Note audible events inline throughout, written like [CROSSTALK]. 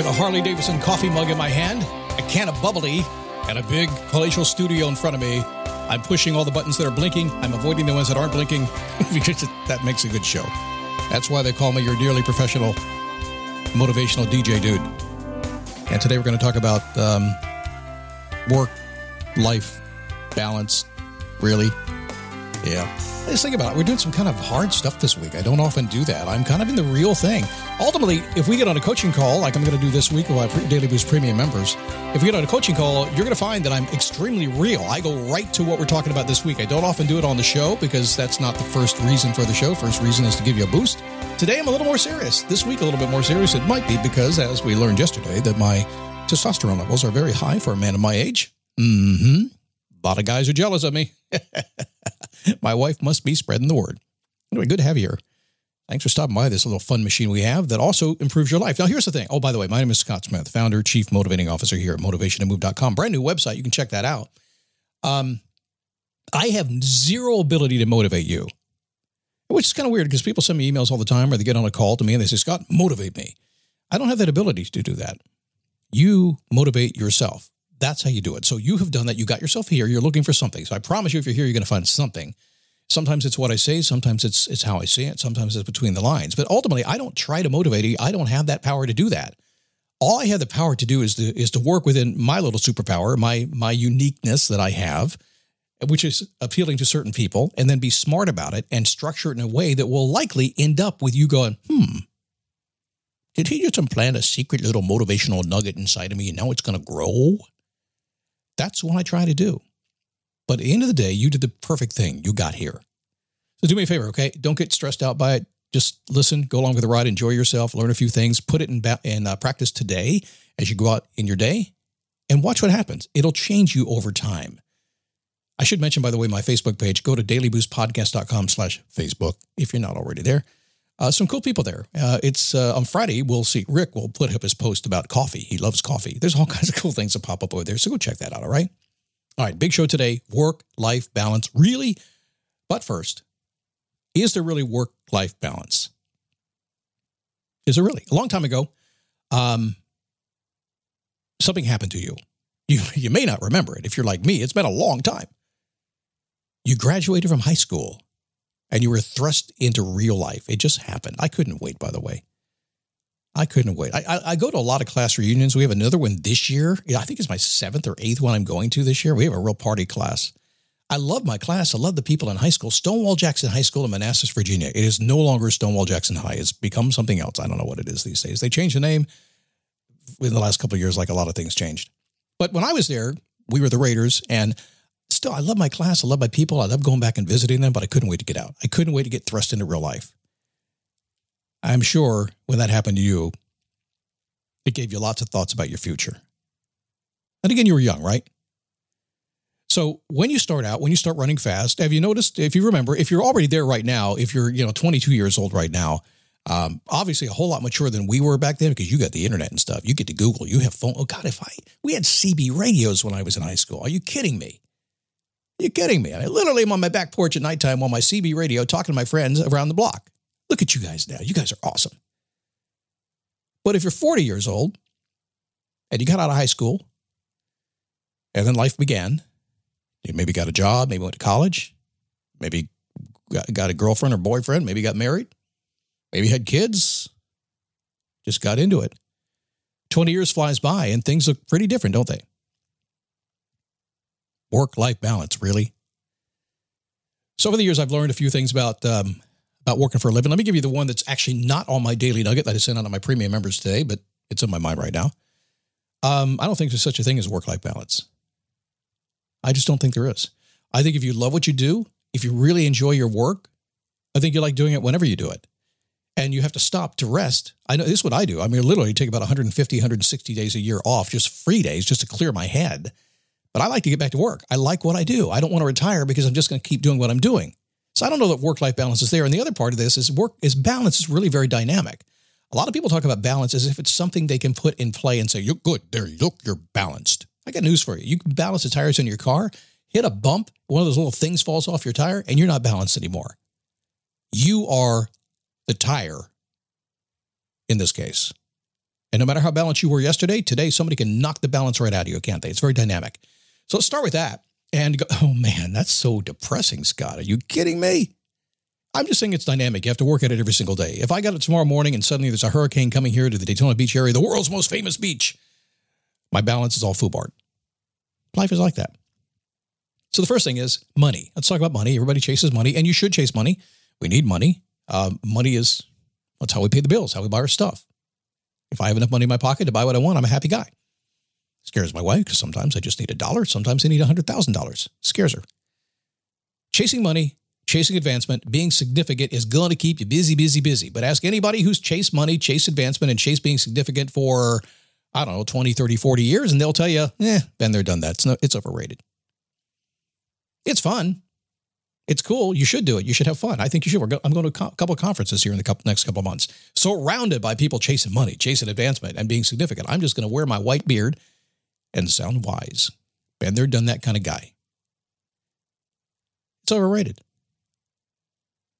With a Harley Davidson coffee mug in my hand, a can of bubbly, and a big palatial studio in front of me, I'm pushing all the buttons that are blinking. I'm avoiding the ones that aren't blinking [LAUGHS] because that makes a good show. That's why they call me your dearly professional motivational DJ dude. And today we're going to talk about um, work, life, balance. Really? Yeah. Just think about it. We're doing some kind of hard stuff this week. I don't often do that. I'm kind of in the real thing. Ultimately, if we get on a coaching call, like I'm going to do this week with my Daily Boost Premium members, if we get on a coaching call, you're going to find that I'm extremely real. I go right to what we're talking about this week. I don't often do it on the show because that's not the first reason for the show. First reason is to give you a boost. Today, I'm a little more serious. This week, a little bit more serious. It might be because, as we learned yesterday, that my testosterone levels are very high for a man of my age. Mm-hmm. A lot of guys are jealous of me. [LAUGHS] My wife must be spreading the word. Anyway, good to have you here. Thanks for stopping by this little fun machine we have that also improves your life. Now, here's the thing. Oh, by the way, my name is Scott Smith, founder, chief motivating officer here at motivationtomove.com. Brand new website. You can check that out. Um, I have zero ability to motivate you, which is kind of weird because people send me emails all the time or they get on a call to me and they say, Scott, motivate me. I don't have that ability to do that. You motivate yourself. That's how you do it. So you have done that. You got yourself here. You're looking for something. So I promise you, if you're here, you're going to find something. Sometimes it's what I say. Sometimes it's it's how I say it. Sometimes it's between the lines. But ultimately, I don't try to motivate you. I don't have that power to do that. All I have the power to do is to is to work within my little superpower, my my uniqueness that I have, which is appealing to certain people, and then be smart about it and structure it in a way that will likely end up with you going, hmm. Did he just implant a secret little motivational nugget inside of me and now it's going to grow? That's what I try to do. But at the end of the day, you did the perfect thing. You got here. So do me a favor, okay? Don't get stressed out by it. Just listen, go along with the ride, enjoy yourself, learn a few things, put it in, ba- in uh, practice today as you go out in your day, and watch what happens. It'll change you over time. I should mention, by the way, my Facebook page. Go to dailyboostpodcast.com slash Facebook if you're not already there. Uh, some cool people there. Uh, it's uh, on Friday. We'll see. Rick will put up his post about coffee. He loves coffee. There's all [LAUGHS] kinds of cool things that pop up over there. So go check that out. All right. All right. Big show today. Work life balance. Really. But first, is there really work life balance? Is there really? A long time ago, um, something happened to you. You you may not remember it. If you're like me, it's been a long time. You graduated from high school and you were thrust into real life. It just happened. I couldn't wait, by the way. I couldn't wait. I, I, I, go to a lot of class reunions. We have another one this year. I think it's my seventh or eighth one I'm going to this year. We have a real party class. I love my class. I love the people in high school. Stonewall Jackson High School in Manassas, Virginia. It is no longer Stonewall Jackson High. It's become something else. I don't know what it is these days. They changed the name in the last couple of years, like a lot of things changed. But when I was there, we were the Raiders, and still, I love my class. I love my people. I love going back and visiting them, but I couldn't wait to get out. I couldn't wait to get thrust into real life. I'm sure when that happened to you, it gave you lots of thoughts about your future. And again, you were young, right? So when you start out, when you start running fast, have you noticed, if you remember, if you're already there right now, if you're, you know, 22 years old right now, um, obviously a whole lot mature than we were back then because you got the internet and stuff. You get to Google, you have phone. Oh God, if I, we had CB radios when I was in high school. Are you kidding me? You're kidding me. I literally am on my back porch at nighttime on my CB radio talking to my friends around the block. Look at you guys now. You guys are awesome. But if you're 40 years old and you got out of high school, and then life began. You maybe got a job, maybe went to college, maybe got, got a girlfriend or boyfriend, maybe got married, maybe had kids, just got into it. 20 years flies by and things look pretty different, don't they? Work life balance, really. So over the years, I've learned a few things about um, about working for a living. Let me give you the one that's actually not on my daily nugget that I sent out to my premium members today, but it's in my mind right now. Um, I don't think there's such a thing as work life balance. I just don't think there is. I think if you love what you do, if you really enjoy your work, I think you like doing it whenever you do it. And you have to stop to rest. I know this is what I do. I mean, literally take about 150, 160 days a year off, just free days, just to clear my head. But I like to get back to work. I like what I do. I don't want to retire because I'm just going to keep doing what I'm doing. So I don't know that work life balance is there. And the other part of this is work is balance is really very dynamic. A lot of people talk about balance as if it's something they can put in play and say, You're good. There, look, you're balanced. I got news for you. You can balance the tires in your car, hit a bump, one of those little things falls off your tire, and you're not balanced anymore. You are the tire in this case. And no matter how balanced you were yesterday, today somebody can knock the balance right out of you, can't they? It's very dynamic. So let's start with that and go, oh man, that's so depressing, Scott. Are you kidding me? I'm just saying it's dynamic. You have to work at it every single day. If I got it tomorrow morning and suddenly there's a hurricane coming here to the Daytona Beach area, the world's most famous beach, my balance is all FUBART. Life is like that. So the first thing is money. Let's talk about money. Everybody chases money, and you should chase money. We need money. Uh, money is that's how we pay the bills, how we buy our stuff. If I have enough money in my pocket to buy what I want, I'm a happy guy. Scares my wife because sometimes I just need a dollar. Sometimes I need a hundred thousand dollars. Scares her. Chasing money, chasing advancement, being significant is going to keep you busy, busy, busy. But ask anybody who's chased money, chased advancement, and chased being significant for I don't know, 20, 30, 40 years, and they'll tell you, eh, been there, done that. It's, no, it's overrated. It's fun. It's cool. You should do it. You should have fun. I think you should. Go- I'm going to a couple of conferences here in the couple, next couple of months. Surrounded by people chasing money, chasing advancement, and being significant. I'm just going to wear my white beard and sound wise. Been there, done that kind of guy. It's overrated.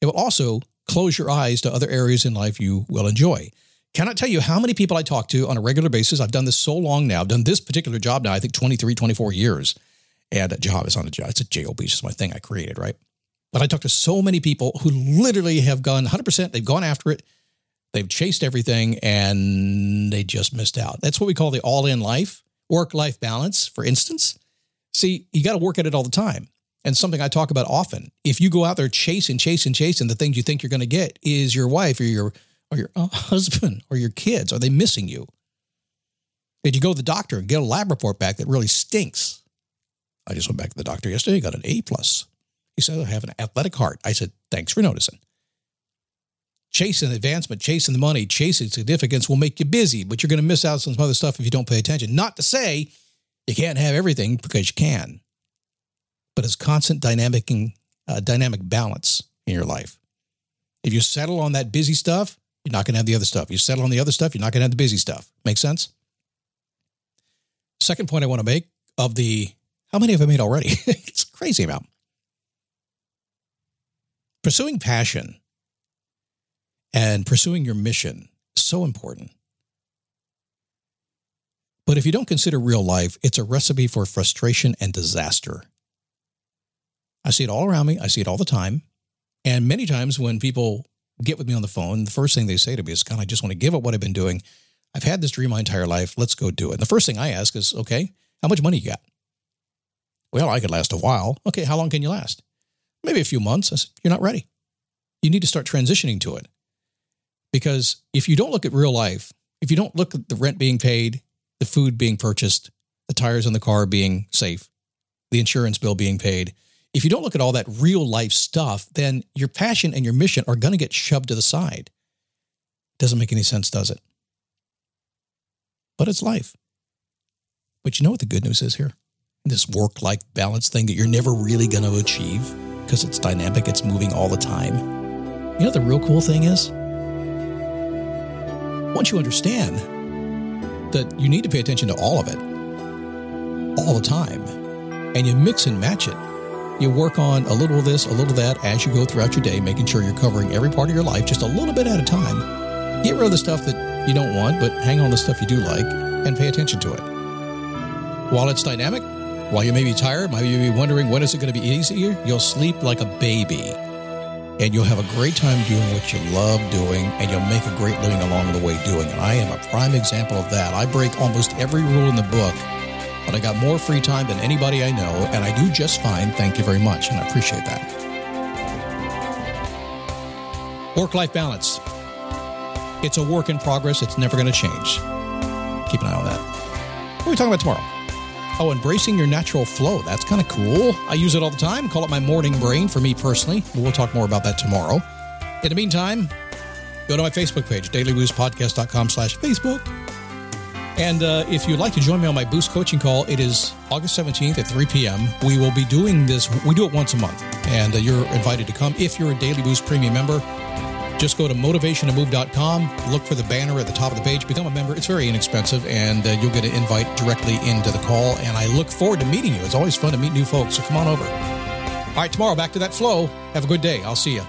It will also close your eyes to other areas in life you will enjoy. Cannot tell you how many people I talk to on a regular basis. I've done this so long now. I've done this particular job now, I think 23, 24 years. And a job is on a job. It's a job. It's just my thing I created, right? But I talk to so many people who literally have gone 100%. They've gone after it. They've chased everything and they just missed out. That's what we call the all in life, work life balance, for instance. See, you got to work at it all the time. And something I talk about often. If you go out there chasing, chasing, chasing, the things you think you're going to get is your wife or your or your uh, husband or your kids? Are they missing you? Did you go to the doctor and get a lab report back that really stinks? I just went back to the doctor yesterday, got an A plus. He said, I have an athletic heart. I said, thanks for noticing. Chasing advancement, chasing the money, chasing significance will make you busy, but you're going to miss out on some other stuff if you don't pay attention. Not to say you can't have everything because you can, but it's constant dynamic and uh, dynamic balance in your life. If you settle on that busy stuff, you're not going to have the other stuff. You settle on the other stuff, you're not going to have the busy stuff. Make sense? Second point I want to make of the how many have I made already? [LAUGHS] it's crazy amount. Pursuing passion and pursuing your mission is so important. But if you don't consider real life, it's a recipe for frustration and disaster. I see it all around me. I see it all the time. And many times when people get with me on the phone, the first thing they say to me is, God, I just want to give up what I've been doing. I've had this dream my entire life. Let's go do it. And the first thing I ask is, okay, how much money you got? Well, I could last a while. Okay, how long can you last? Maybe a few months. I said, You're not ready. You need to start transitioning to it. Because if you don't look at real life, if you don't look at the rent being paid, the food being purchased, the tires on the car being safe, the insurance bill being paid, if you don't look at all that real life stuff, then your passion and your mission are going to get shoved to the side. Doesn't make any sense, does it? But it's life. But you know what the good news is here? This work life balance thing that you're never really going to achieve because it's dynamic, it's moving all the time. You know the real cool thing is? Once you understand that you need to pay attention to all of it all the time and you mix and match it you work on a little of this, a little of that as you go throughout your day, making sure you're covering every part of your life just a little bit at a time. Get rid of the stuff that you don't want, but hang on the stuff you do like. and pay attention to it. While it's dynamic, while you may be tired, maybe you be wondering when is it going to be easier, you'll sleep like a baby. And you'll have a great time doing what you love doing, and you'll make a great living along the way doing it. I am a prime example of that. I break almost every rule in the book, but I got more free time than anybody I know, and I do just fine. Thank you very much, and I appreciate that. Work life balance. It's a work in progress. It's never going to change. Keep an eye on that. What are we talking about tomorrow? Oh, embracing your natural flow. That's kind of cool. I use it all the time. Call it my morning brain for me personally. We'll talk more about that tomorrow. In the meantime, go to my Facebook page, dailyboostpodcast.com slash Facebook. And uh, if you'd like to join me on my Boost coaching call, it is August 17th at 3 p.m. We will be doing this. We do it once a month, and uh, you're invited to come if you're a Daily Boost Premium member. Just go to motivationtomove.com, look for the banner at the top of the page, become a member. It's very inexpensive, and uh, you'll get an invite directly into the call. And I look forward to meeting you. It's always fun to meet new folks, so come on over. All right, tomorrow, back to that flow. Have a good day. I'll see you.